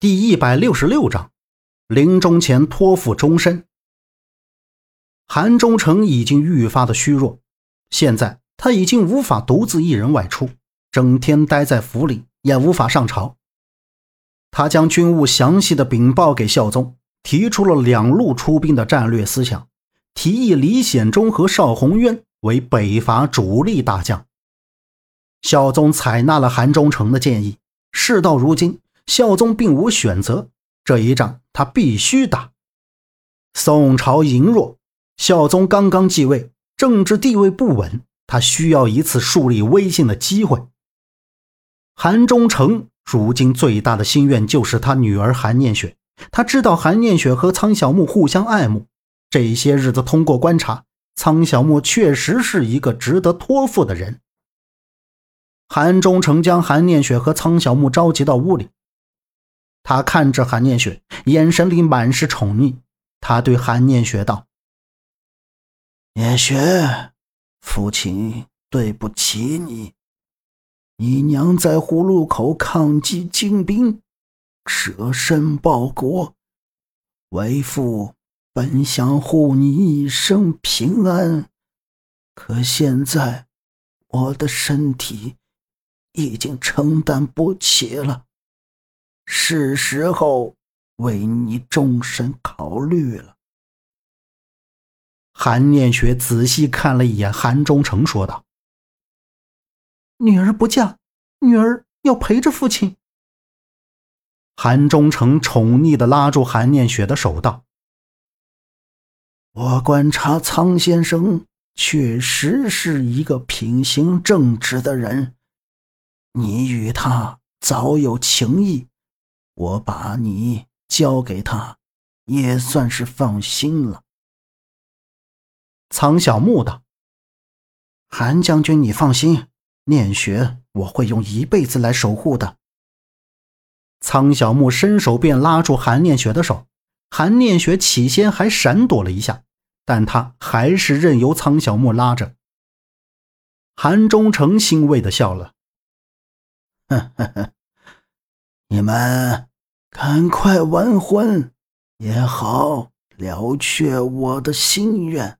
第一百六十六章，临终前托付终身。韩忠诚已经愈发的虚弱，现在他已经无法独自一人外出，整天待在府里，也无法上朝。他将军务详细的禀报给孝宗，提出了两路出兵的战略思想，提议李显忠和邵宏渊为北伐主力大将。孝宗采纳了韩忠诚的建议，事到如今。孝宗并无选择，这一仗他必须打。宋朝羸弱，孝宗刚刚继位，政治地位不稳，他需要一次树立威信的机会。韩忠诚如今最大的心愿就是他女儿韩念雪。他知道韩念雪和苍小木互相爱慕，这些日子通过观察，苍小木确实是一个值得托付的人。韩忠诚将韩念雪和苍小木召集到屋里。他看着韩念雪，眼神里满是宠溺。他对韩念雪道：“念雪，父亲对不起你。你娘在葫芦口抗击金兵，舍身报国，为父本想护你一生平安。可现在，我的身体已经承担不起了。”是时候为你终身考虑了。韩念雪仔细看了一眼韩忠诚，说道：“女儿不嫁，女儿要陪着父亲。”韩忠诚宠溺的拉住韩念雪的手，道：“我观察苍先生确实是一个品行正直的人，你与他早有情谊。”我把你交给他，也算是放心了。苍小木道：“韩将军，你放心，念雪我会用一辈子来守护的。”苍小木伸手便拉住韩念雪的手，韩念雪起先还闪躲了一下，但他还是任由苍小木拉着。韩忠诚欣慰的笑了：“呵呵呵，你们。”赶快完婚也好，了却我的心愿。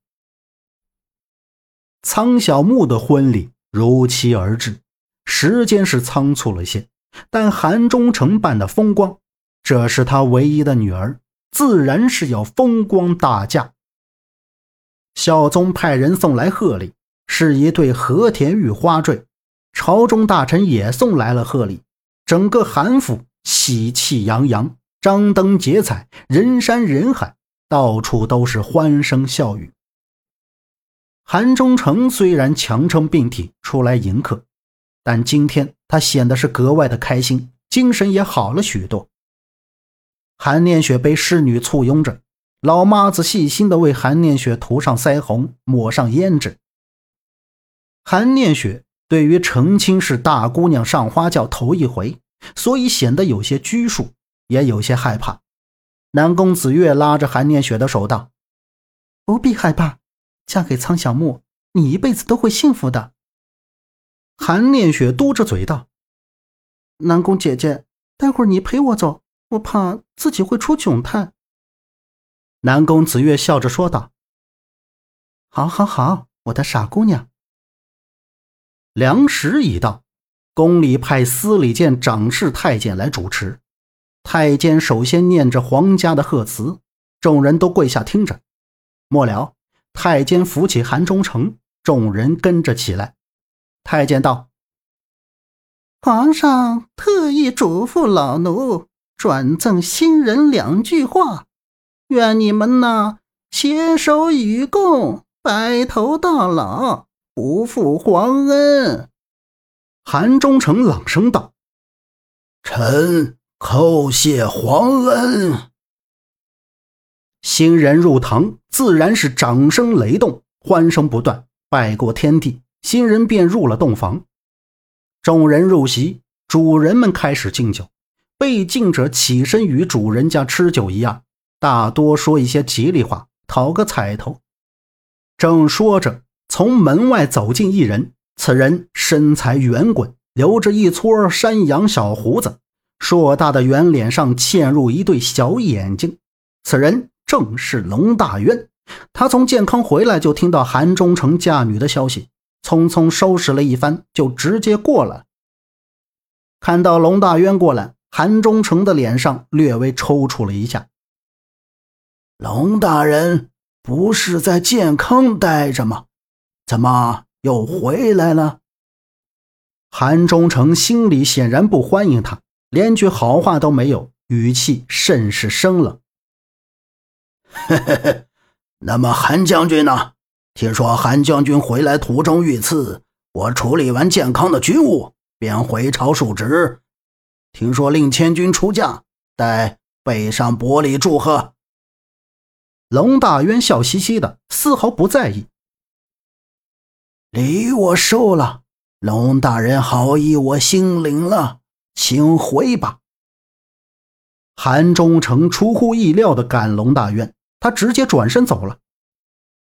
苍小木的婚礼如期而至，时间是仓促了些，但韩忠诚办的风光，这是他唯一的女儿，自然是要风光大嫁。孝宗派人送来贺礼，是一对和田玉花坠，朝中大臣也送来了贺礼，整个韩府。喜气洋洋，张灯结彩，人山人海，到处都是欢声笑语。韩忠诚虽然强撑病体出来迎客，但今天他显得是格外的开心，精神也好了许多。韩念雪被侍女簇拥着，老妈子细心的为韩念雪涂上腮红，抹上胭脂。韩念雪对于成亲是大姑娘上花轿头一回。所以显得有些拘束，也有些害怕。南宫子月拉着韩念雪的手道：“不必害怕，嫁给苍小木，你一辈子都会幸福的。”韩念雪嘟着嘴道：“南宫姐姐，待会儿你陪我走，我怕自己会出窘态。”南宫子月笑着说道：“好，好，好，我的傻姑娘。”良时已到。宫里派司礼监掌事太监来主持，太监首先念着皇家的贺词，众人都跪下听着。末了，太监扶起韩忠诚，众人跟着起来。太监道：“皇上特意嘱咐老奴转赠新人两句话，愿你们呐携手与共，白头到老，不负皇恩。”韩忠诚朗声道：“臣叩谢皇恩。”新人入堂，自然是掌声雷动，欢声不断。拜过天地，新人便入了洞房。众人入席，主人们开始敬酒。被敬者起身与主人家吃酒一样，大多说一些吉利话，讨个彩头。正说着，从门外走进一人。此人身材圆滚，留着一撮山羊小胡子，硕大的圆脸上嵌入一对小眼睛。此人正是龙大渊。他从健康回来就听到韩忠诚嫁女的消息，匆匆收拾了一番，就直接过来。看到龙大渊过来，韩忠诚的脸上略微抽搐了一下。龙大人不是在健康待着吗？怎么又回来了？韩忠诚心里显然不欢迎他，连句好话都没有，语气甚是生冷。嘿嘿嘿，那么韩将军呢？听说韩将军回来途中遇刺，我处理完健康的军务，便回朝述职。听说令千军出嫁，待备上薄礼祝贺。龙大渊笑嘻嘻的，丝毫不在意。礼我收了，龙大人好意我心领了，请回吧。韩忠诚出乎意料的赶龙大渊，他直接转身走了。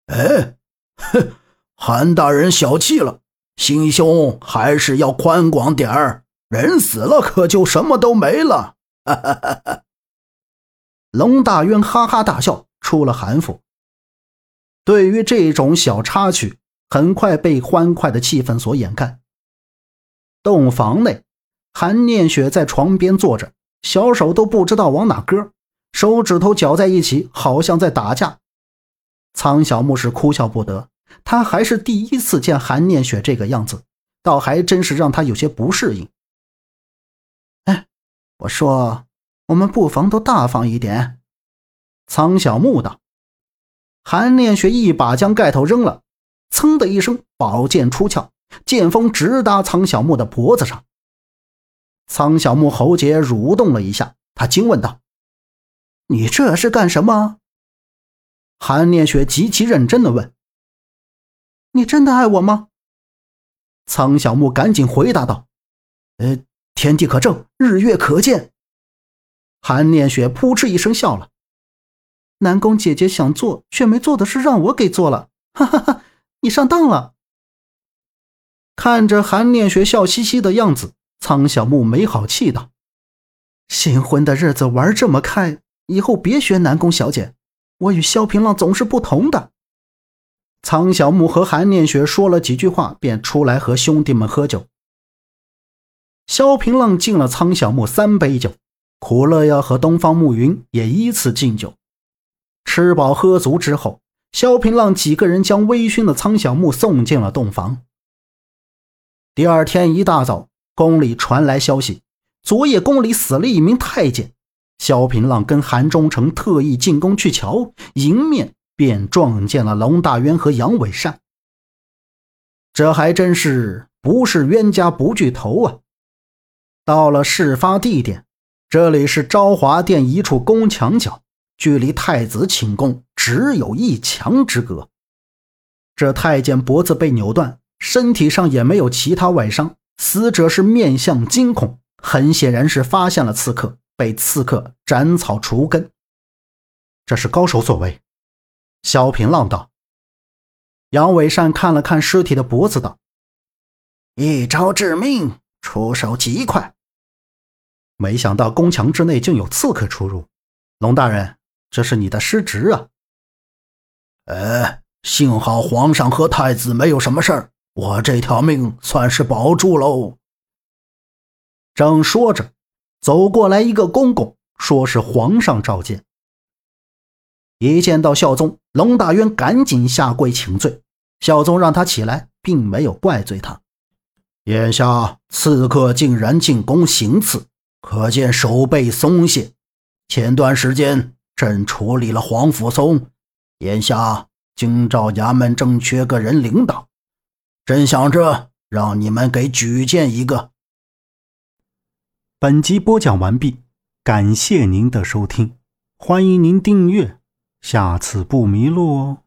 哎，哼，韩大人小气了，心胸还是要宽广点儿。人死了可就什么都没了。哈哈哈哈龙大渊哈哈大笑，出了韩府。对于这种小插曲。很快被欢快的气氛所掩盖。洞房内，韩念雪在床边坐着，小手都不知道往哪搁，手指头绞在一起，好像在打架。苍小木是哭笑不得，他还是第一次见韩念雪这个样子，倒还真是让他有些不适应。哎，我说，我们不妨都大方一点。苍小木道。韩念雪一把将盖头扔了。噌的一声，宝剑出鞘，剑锋直搭苍小木的脖子上。苍小木喉结蠕动了一下，他惊问道：“你这是干什么？”韩念雪极其认真的问：“你真的爱我吗？”苍小木赶紧回答道：“呃，天地可证，日月可见。”韩念雪扑哧一声笑了：“南宫姐姐想做却没做的事，让我给做了。”哈哈哈。你上当了！看着韩念雪笑嘻嘻的样子，苍小木没好气道：“新婚的日子玩这么开，以后别学南宫小姐。我与萧平浪总是不同的。”苍小木和韩念雪说了几句话，便出来和兄弟们喝酒。萧平浪敬了苍小木三杯酒，苦乐呀和东方暮云也依次敬酒。吃饱喝足之后。萧平浪几个人将微醺的苍小木送进了洞房。第二天一大早，宫里传来消息，昨夜宫里死了一名太监。萧平浪跟韩忠诚特意进宫去瞧，迎面便撞见了龙大渊和杨伟善。这还真是不是冤家不聚头啊！到了事发地点，这里是昭华殿一处宫墙角。距离太子寝宫只有一墙之隔。这太监脖子被扭断，身体上也没有其他外伤。死者是面相惊恐，很显然是发现了刺客，被刺客斩草除根。这是高手所为。萧平浪道。杨伟善看了看尸体的脖子，道：“一招致命，出手极快。没想到宫墙之内竟有刺客出入。龙大人。”这是你的失职啊！哎，幸好皇上和太子没有什么事儿，我这条命算是保住喽。正说着，走过来一个公公，说是皇上召见。一见到孝宗，龙大渊赶紧下跪请罪。孝宗让他起来，并没有怪罪他。眼下刺客竟然进宫行刺，可见守备松懈。前段时间。朕处理了黄甫松，眼下京兆衙门正缺个人领导，朕想着让你们给举荐一个。本集播讲完毕，感谢您的收听，欢迎您订阅，下次不迷路哦。